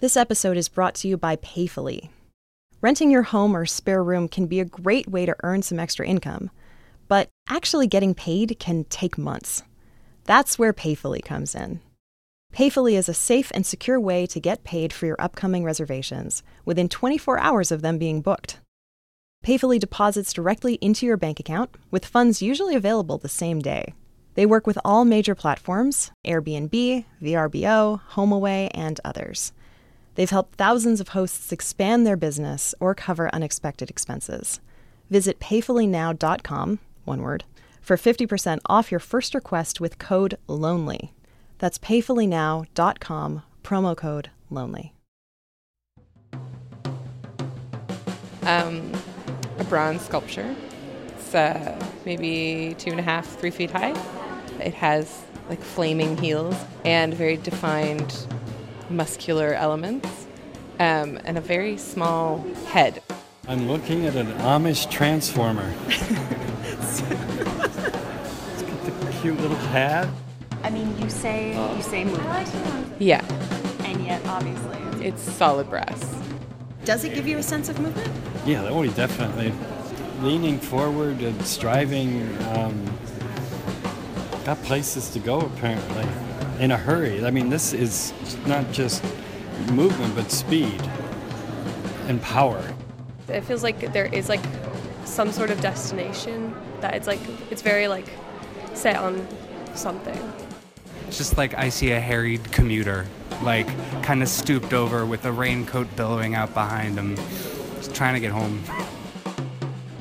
This episode is brought to you by Payfully. Renting your home or spare room can be a great way to earn some extra income, but actually getting paid can take months. That's where Payfully comes in. Payfully is a safe and secure way to get paid for your upcoming reservations within 24 hours of them being booked. Payfully deposits directly into your bank account, with funds usually available the same day. They work with all major platforms Airbnb, VRBO, HomeAway, and others. They've helped thousands of hosts expand their business or cover unexpected expenses. Visit payfullynow.com, one word, for 50% off your first request with code LONELY. That's payfullynow.com, promo code LONELY. Um, a bronze sculpture. It's uh, maybe two and a half, three feet high. It has like flaming heels and very defined muscular elements, um, and a very small head. I'm looking at an Amish transformer. it's got the cute little hat. I mean, you say you say movement, Yeah, and yet obviously it's solid brass. Does it give you a sense of movement? Yeah, that would definitely. Leaning forward and striving. Um, got places to go apparently. In a hurry. I mean, this is not just movement, but speed and power. It feels like there is like some sort of destination that it's like it's very like set on something. It's just like I see a harried commuter, like kind of stooped over with a raincoat billowing out behind him, just trying to get home.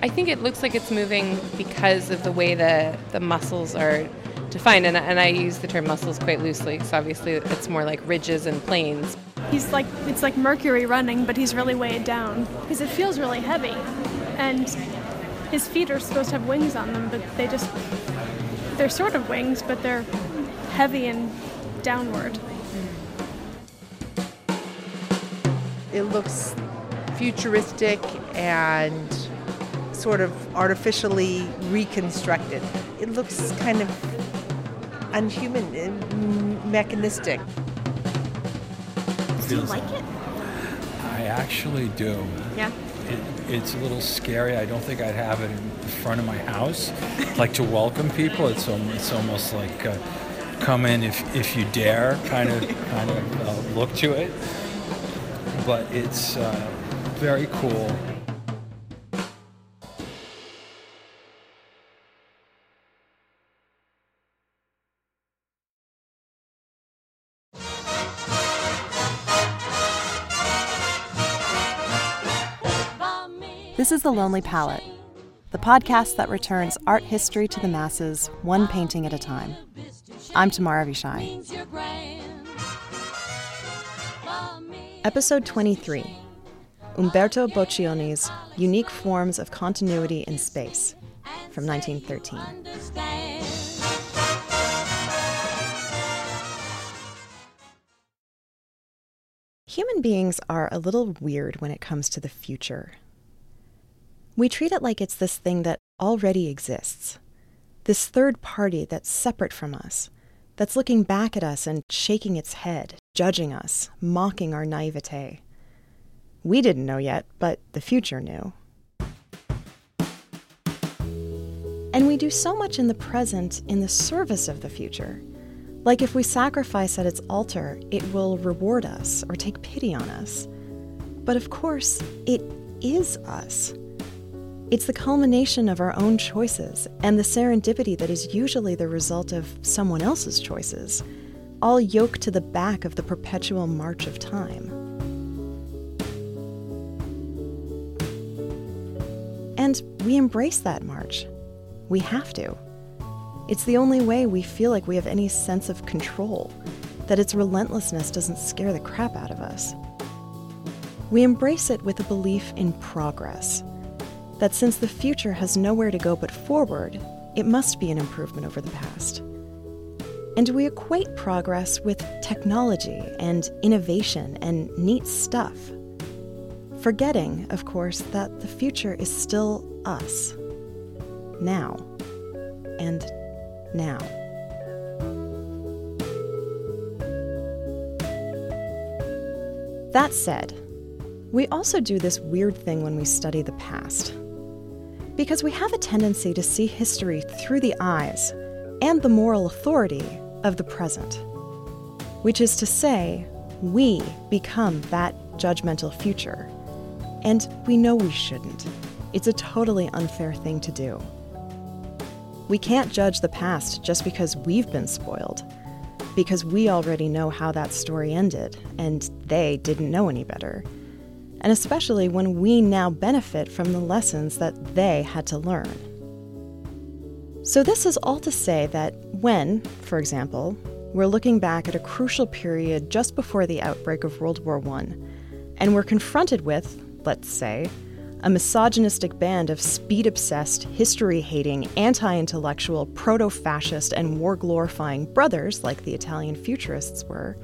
I think it looks like it's moving because of the way the, the muscles are defined, and, and I use the term muscles quite loosely because obviously it's more like ridges and planes. He's like it's like Mercury running, but he's really weighed down because it feels really heavy, and his feet are supposed to have wings on them, but they just they're sort of wings, but they're heavy and downward. It looks futuristic and sort of artificially reconstructed. It looks kind of unhuman, uh, mechanistic. do you like it? I actually do. Yeah. It, it's a little scary. I don't think I'd have it in front of my house. like to welcome people, it's almost, it's almost like uh, come in if, if you dare kind of kind of uh, look to it. But it's uh, very cool. The Lonely Palette, the podcast that returns art history to the masses, one painting at a time. I'm Tamar Avishai. Episode 23 Umberto Boccioni's Unique Forms of Continuity in Space from 1913. Human beings are a little weird when it comes to the future. We treat it like it's this thing that already exists, this third party that's separate from us, that's looking back at us and shaking its head, judging us, mocking our naivete. We didn't know yet, but the future knew. And we do so much in the present in the service of the future. Like if we sacrifice at its altar, it will reward us or take pity on us. But of course, it is us. It's the culmination of our own choices and the serendipity that is usually the result of someone else's choices, all yoked to the back of the perpetual march of time. And we embrace that march. We have to. It's the only way we feel like we have any sense of control, that its relentlessness doesn't scare the crap out of us. We embrace it with a belief in progress, that since the future has nowhere to go but forward, it must be an improvement over the past. And we equate progress with technology and innovation and neat stuff, forgetting, of course, that the future is still us, now, and now. That said, we also do this weird thing when we study the past. Because we have a tendency to see history through the eyes and the moral authority of the present. Which is to say, we become that judgmental future. And we know we shouldn't. It's a totally unfair thing to do. We can't judge the past just because we've been spoiled, because we already know how that story ended, and they didn't know any better. And especially when we now benefit from the lessons that they had to learn. So, this is all to say that when, for example, we're looking back at a crucial period just before the outbreak of World War I, and we're confronted with, let's say, a misogynistic band of speed obsessed, history hating, anti intellectual, proto fascist, and war glorifying brothers like the Italian futurists were,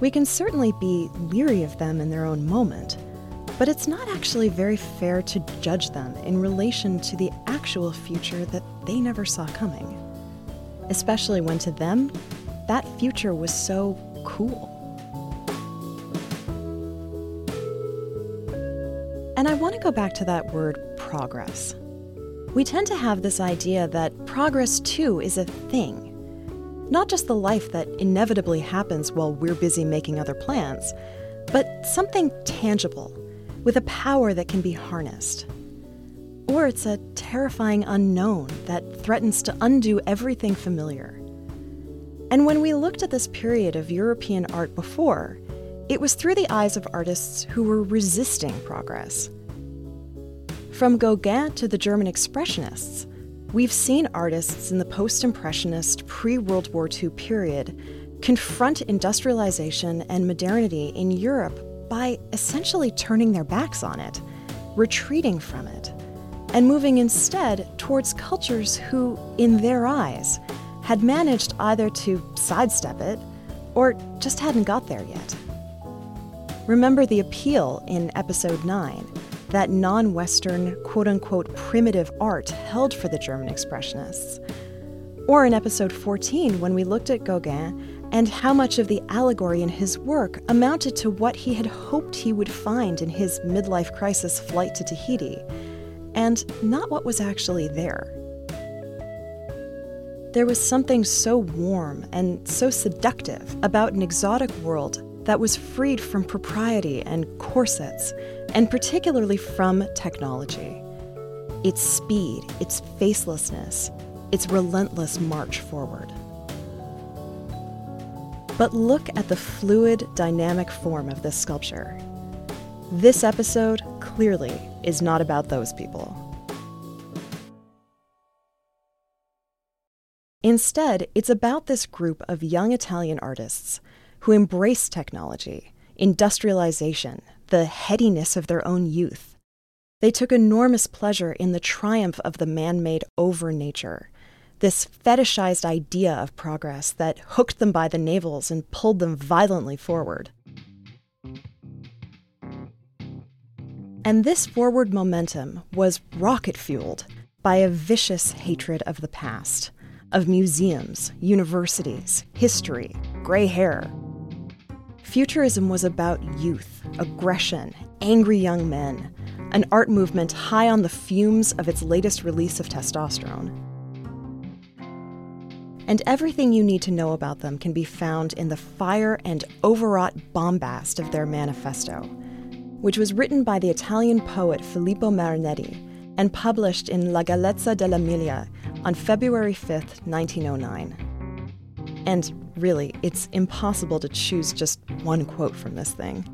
we can certainly be leery of them in their own moment. But it's not actually very fair to judge them in relation to the actual future that they never saw coming. Especially when to them, that future was so cool. And I want to go back to that word progress. We tend to have this idea that progress too is a thing. Not just the life that inevitably happens while we're busy making other plans, but something tangible, with a power that can be harnessed. Or it's a terrifying unknown that threatens to undo everything familiar. And when we looked at this period of European art before, it was through the eyes of artists who were resisting progress. From Gauguin to the German Expressionists, we've seen artists in the post Impressionist, pre World War II period confront industrialization and modernity in Europe by essentially turning their backs on it, retreating from it, and moving instead towards cultures who, in their eyes, had managed either to sidestep it or just hadn't got there yet. Remember the appeal in episode 9 that non Western, quote unquote, primitive art held for the German Expressionists. Or in episode 14, when we looked at Gauguin and how much of the allegory in his work amounted to what he had hoped he would find in his midlife crisis flight to Tahiti, and not what was actually there. There was something so warm and so seductive about an exotic world that was freed from propriety and corsets, and particularly from technology. Its speed, its facelessness, its relentless march forward. But look at the fluid, dynamic form of this sculpture. This episode clearly is not about those people. Instead, it's about this group of young Italian artists who embrace technology, industrialization, the headiness of their own youth. They took enormous pleasure in the triumph of the man made over nature, this fetishized idea of progress that hooked them by the navels and pulled them violently forward. And this forward momentum was rocket fueled by a vicious hatred of the past, of museums, universities, history, gray hair, Futurism was about youth, aggression, angry young men, an art movement high on the fumes of its latest release of testosterone. And everything you need to know about them can be found in the fire and overwrought bombast of their manifesto, which was written by the Italian poet Filippo Marinetti and published in La Gazzetta dell'Emilia on February 5, 1909. And really, it's impossible to choose just one quote from this thing.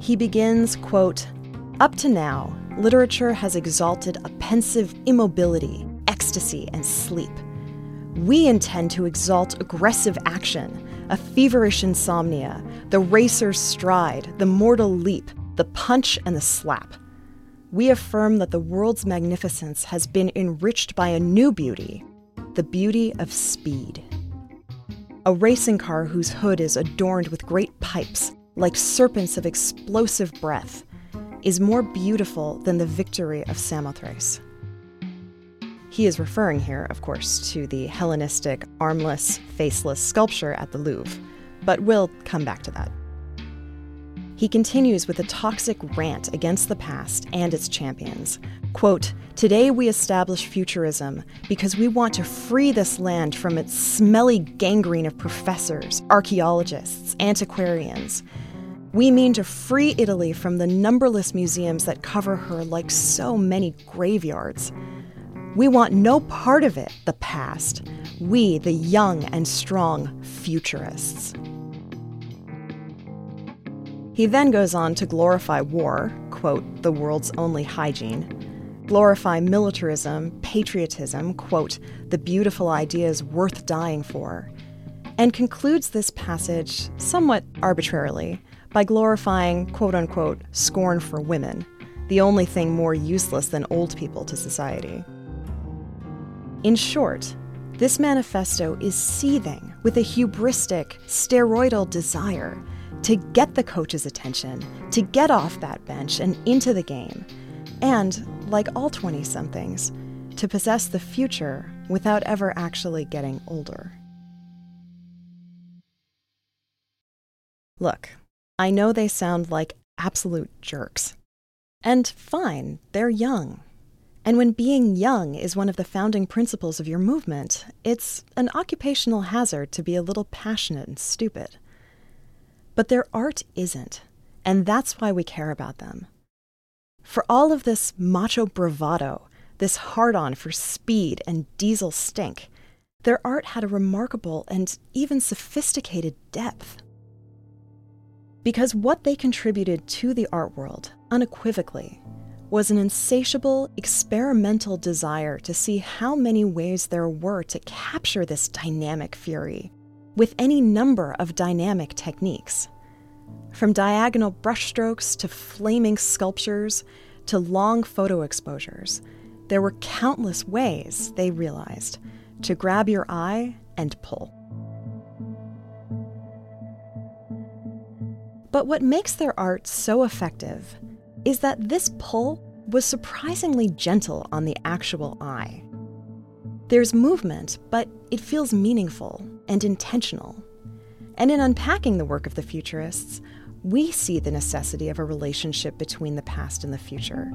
He begins, quote, Up to now, literature has exalted a pensive immobility, ecstasy, and sleep. We intend to exalt aggressive action, a feverish insomnia, the racer's stride, the mortal leap, the punch, and the slap. We affirm that the world's magnificence has been enriched by a new beauty, the beauty of speed a racing car whose hood is adorned with great pipes, like serpents of explosive breath, is more beautiful than the victory of Samothrace. He is referring here, of course, to the Hellenistic, armless, faceless sculpture at the Louvre, but we'll come back to that. He continues with a toxic rant against the past and its champions. Quote, Today we establish futurism because we want to free this land from its smelly gangrene of professors, archaeologists, antiquarians. We mean to free Italy from the numberless museums that cover her like so many graveyards. We want no part of it, the past. We, the young and strong futurists. He then goes on to glorify war, quote, the world's only hygiene, glorify militarism, patriotism, quote, the beautiful ideas worth dying for, and concludes this passage somewhat arbitrarily by glorifying, quote unquote, scorn for women, the only thing more useless than old people to society. In short, this manifesto is seething with a hubristic, steroidal desire to get the coach's attention, to get off that bench and into the game, and, like all 20 somethings, to possess the future without ever actually getting older. Look, I know they sound like absolute jerks. And fine, they're young. And when being young is one of the founding principles of your movement, it's an occupational hazard to be a little passionate and stupid. But their art isn't, and that's why we care about them. For all of this macho bravado, this hard on for speed and diesel stink, their art had a remarkable and even sophisticated depth. Because what they contributed to the art world, unequivocally, was an insatiable, experimental desire to see how many ways there were to capture this dynamic fury with any number of dynamic techniques. From diagonal brushstrokes to flaming sculptures to long photo exposures, there were countless ways, they realized, to grab your eye and pull. But what makes their art so effective is that this pull was surprisingly gentle on the actual eye. There's movement, but it feels meaningful and intentional. And in unpacking the work of the futurists, we see the necessity of a relationship between the past and the future.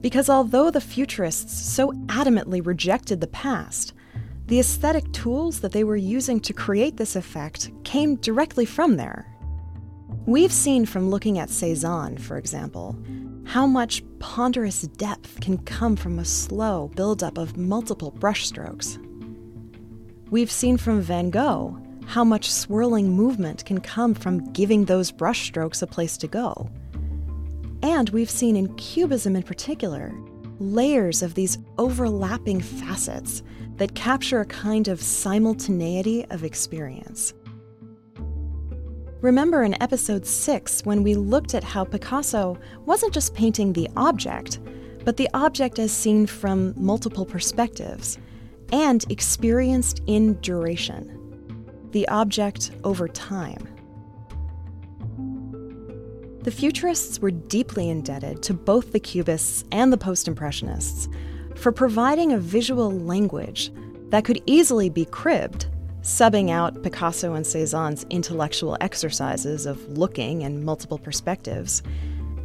Because although the futurists so adamantly rejected the past, the aesthetic tools that they were using to create this effect came directly from there. We've seen from looking at Cezanne, for example, how much ponderous depth can come from a slow buildup of multiple brushstrokes. We've seen from Van Gogh how much swirling movement can come from giving those brushstrokes a place to go. And we've seen in Cubism in particular layers of these overlapping facets that capture a kind of simultaneity of experience. Remember in episode 6 when we looked at how Picasso wasn't just painting the object, but the object as seen from multiple perspectives and experienced in duration. The object over time. The Futurists were deeply indebted to both the Cubists and the Post Impressionists for providing a visual language that could easily be cribbed subbing out Picasso and Cezanne's intellectual exercises of looking and multiple perspectives,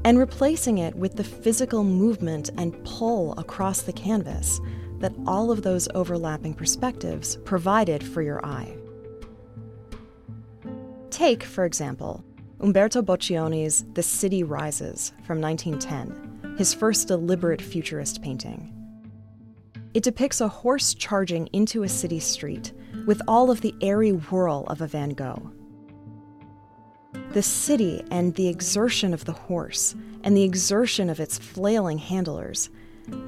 and replacing it with the physical movement and pull across the canvas that all of those overlapping perspectives provided for your eye. Take, for example, Umberto Boccioni's The City Rises from 1910, his first deliberate futurist painting. It depicts a horse charging into a city street with all of the airy whirl of a Van Gogh. The city and the exertion of the horse and the exertion of its flailing handlers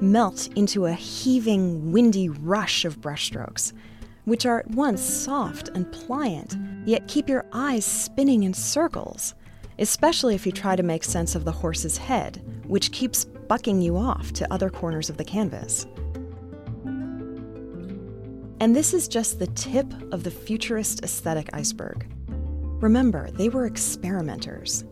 melt into a heaving, windy rush of brushstrokes, which are at once soft and pliant, yet keep your eyes spinning in circles, especially if you try to make sense of the horse's head, which keeps bucking you off to other corners of the canvas. And this is just the tip of the futurist aesthetic iceberg. Remember, they were experimenters.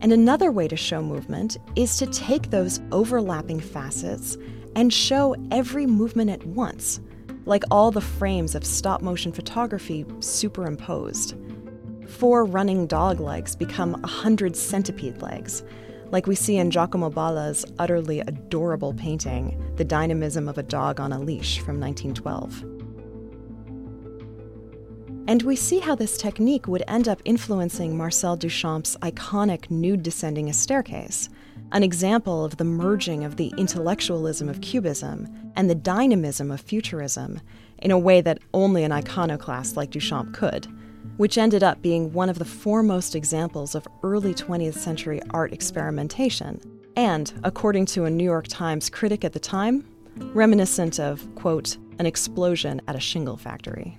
And another way to show movement is to take those overlapping facets and show every movement at once, like all the frames of stop motion photography superimposed. four running dog legs become a hundred centipede legs, like we see in Giacomo Balla's utterly adorable painting, The Dynamism of a Dog on a Leash from 1912. And we see how this technique would end up influencing Marcel Duchamp's iconic nude descending a staircase, an example of the merging of the intellectualism of Cubism and the dynamism of Futurism in a way that only an iconoclast like Duchamp could, which ended up being one of the foremost examples of early 20th century art experimentation, and, according to a New York Times critic at the time, reminiscent of, quote, an explosion at a shingle factory.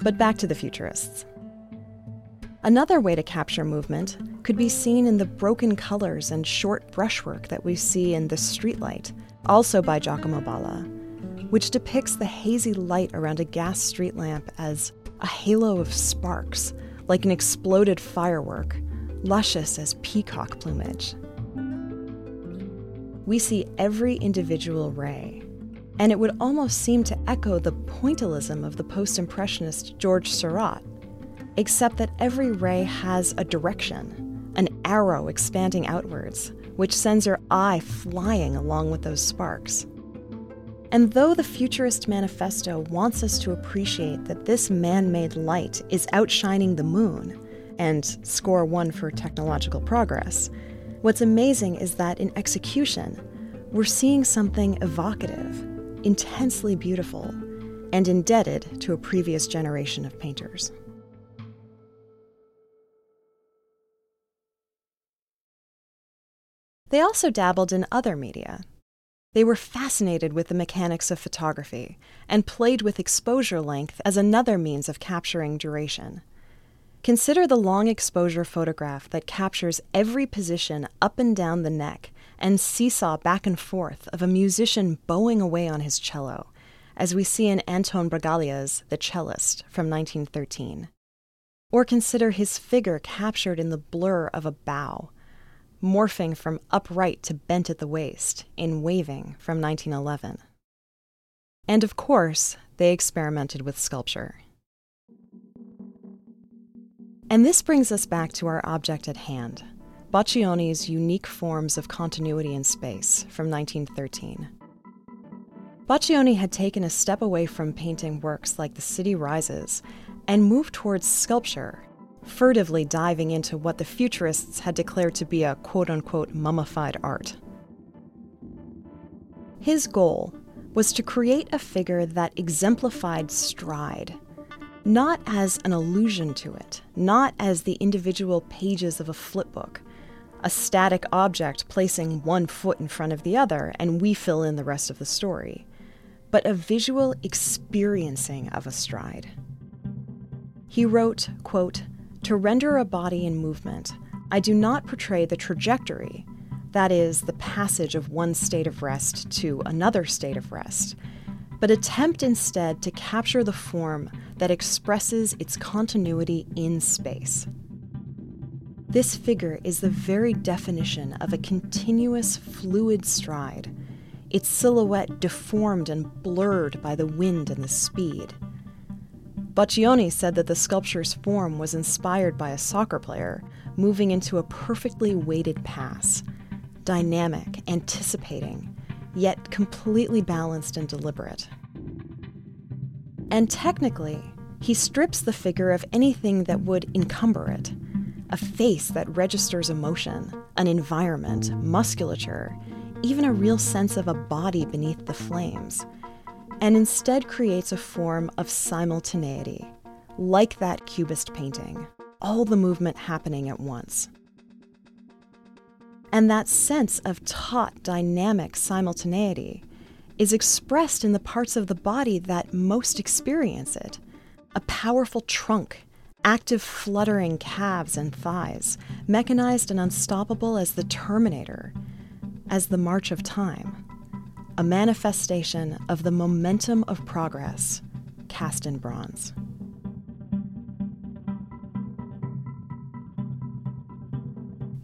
But back to the Futurists. Another way to capture movement could be seen in the broken colors and short brushwork that we see in The Streetlight, also by Giacomo Balla, which depicts the hazy light around a gas street lamp as a halo of sparks, like an exploded firework, luscious as peacock plumage. We see every individual ray, and it would almost seem to echo the pointillism of the post impressionist George Seurat, except that every ray has a direction, an arrow expanding outwards, which sends your eye flying along with those sparks. And though the Futurist Manifesto wants us to appreciate that this man made light is outshining the moon, and score one for technological progress, what's amazing is that in execution, we're seeing something evocative intensely beautiful, and indebted to a previous generation of painters. They also dabbled in other media. They were fascinated with the mechanics of photography and played with exposure length as another means of capturing duration. Consider the long exposure photograph that captures every position up and down the neck and seesaw back and forth of a musician bowing away on his cello, as we see in Anton Bragaglia's The Cellist from 1913. Or consider his figure captured in the blur of a bow, morphing from upright to bent at the waist in Waving from 1911. And of course, they experimented with sculpture. And this brings us back to our object at hand Boccioni's Unique Forms of Continuity in Space from 1913. Boccioni had taken a step away from painting works like The City Rises and moved towards sculpture, furtively diving into what the Futurists had declared to be a quote unquote mummified art. His goal was to create a figure that exemplified stride, not as an allusion to it, not as the individual pages of a flipbook, a static object placing one foot in front of the other, and we fill in the rest of the story, but a visual experiencing of a stride. He wrote, quote, To render a body in movement, I do not portray the trajectory, that is, the passage of one state of rest to another state of rest, but attempt instead to capture the form that expresses its continuity in space. This figure is the very definition of a continuous fluid stride, its silhouette deformed and blurred by the wind and the speed. Boccioni said that the sculpture's form was inspired by a soccer player moving into a perfectly weighted pass, dynamic, anticipating, yet completely balanced and deliberate. And technically, he strips the figure of anything that would encumber it a face that registers emotion, an environment, musculature, even a real sense of a body beneath the flames, and instead creates a form of simultaneity, like that Cubist painting, all the movement happening at once. And that sense of taut, dynamic simultaneity is expressed in the parts of the body that most experience it a powerful trunk active fluttering calves and thighs, mechanized and unstoppable as the Terminator, as the march of time, a manifestation of the momentum of progress cast in bronze.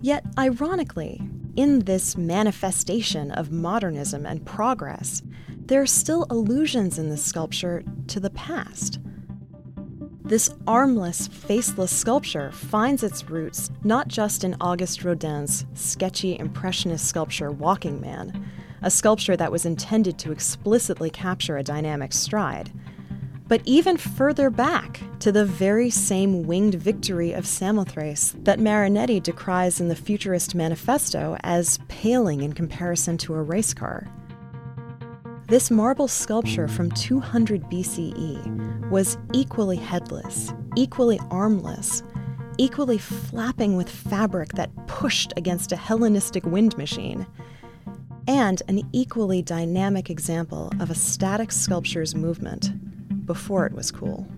Yet, ironically, in this manifestation of modernism and progress, there are still allusions in this sculpture to the past This armless, faceless sculpture finds its roots not just in Auguste Rodin's sketchy Impressionist sculpture Walking Man, a sculpture that was intended to explicitly capture a dynamic stride, but even further back to the very same winged victory of Samothrace that Marinetti decries in the Futurist Manifesto as paling in comparison to a race car. This marble sculpture from 200 BCE was equally headless, equally armless, equally flapping with fabric that pushed against a Hellenistic wind machine, and an equally dynamic example of a static sculpture's movement before it was cool.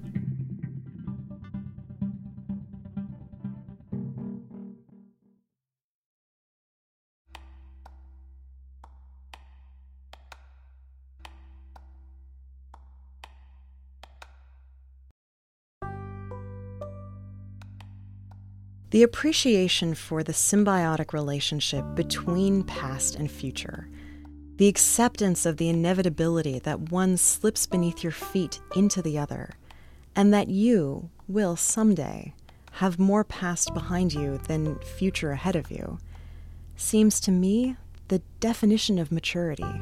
The appreciation for the symbiotic relationship between past and future, the acceptance of the inevitability that one slips beneath your feet into the other, and that you will someday have more past behind you than future ahead of you, seems to me the definition of maturity.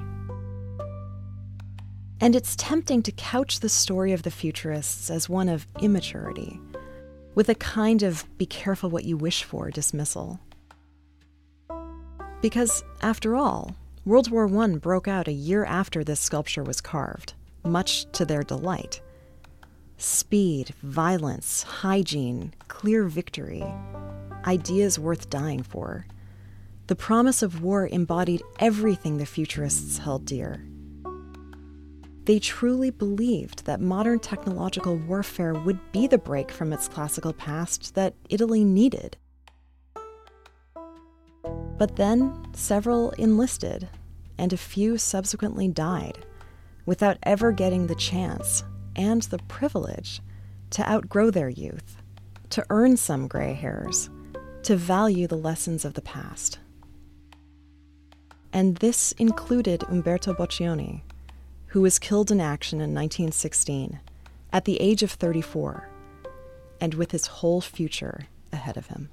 And it's tempting to couch the story of the futurists as one of immaturity with a kind of be careful what you wish for dismissal. Because, after all, World War I broke out a year after this sculpture was carved, much to their delight. Speed, violence, hygiene, clear victory, ideas worth dying for. The promise of war embodied everything the futurists held dear they truly believed that modern technological warfare would be the break from its classical past that Italy needed. But then several enlisted, and a few subsequently died, without ever getting the chance and the privilege to outgrow their youth, to earn some gray hairs, to value the lessons of the past. And this included Umberto Boccioni who was killed in action in 1916 at the age of 34 and with his whole future ahead of him.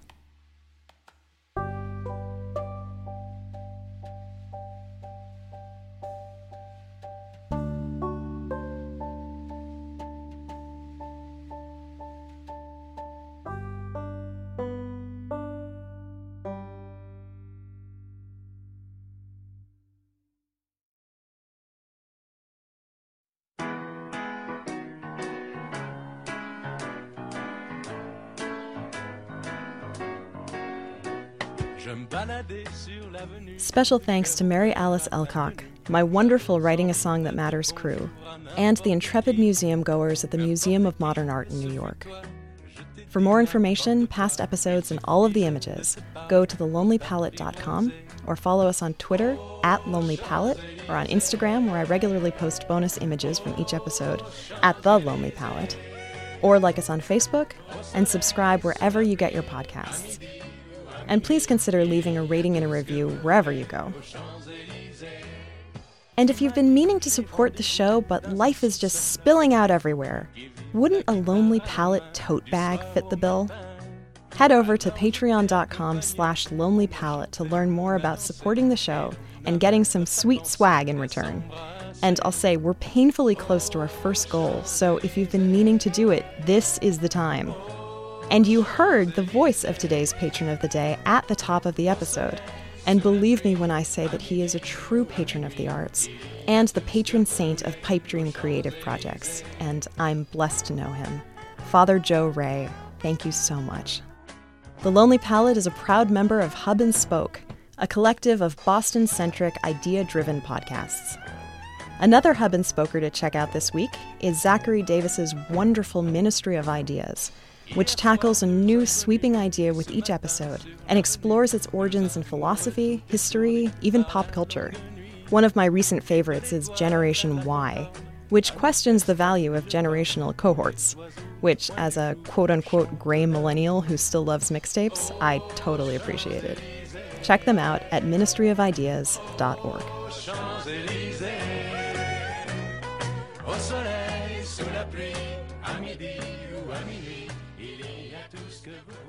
Special thanks to Mary Alice Elcock, my wonderful Writing a Song That Matters crew, and the intrepid museum goers at the Museum of Modern Art in New York. For more information, past episodes, and all of the images, go to thelonelypalette.com or follow us on Twitter at lonelypalette or on Instagram, where I regularly post bonus images from each episode at The Lonely Palette, or like us on Facebook and subscribe wherever you get your podcasts and please consider leaving a rating and a review wherever you go. And if you've been meaning to support the show, but life is just spilling out everywhere, wouldn't a Lonely Palette tote bag fit the bill? Head over to patreon.com slash lonelypalette to learn more about supporting the show and getting some sweet swag in return. And I'll say, we're painfully close to our first goal, so if you've been meaning to do it, this is the time. And you heard the voice of today's patron of the day at the top of the episode. And believe me when I say that he is a true patron of the arts and the patron saint of Pipe Dream Creative Projects, and I'm blessed to know him. Father Joe Ray, thank you so much. The Lonely Palette is a proud member of Hub and Spoke, a collective of Boston centric, idea driven podcasts. Another Hub and Spoker to check out this week is Zachary Davis's wonderful Ministry of Ideas which tackles a new sweeping idea with each episode and explores its origins in philosophy, history, even pop culture. One of my recent favorites is Generation Y, which questions the value of generational cohorts, which, as a quote unquote gray millennial who still loves mixtapes, I totally appreciated. Check them out at ministryofideas.org. sous la pluie, à midi ou à minuit, il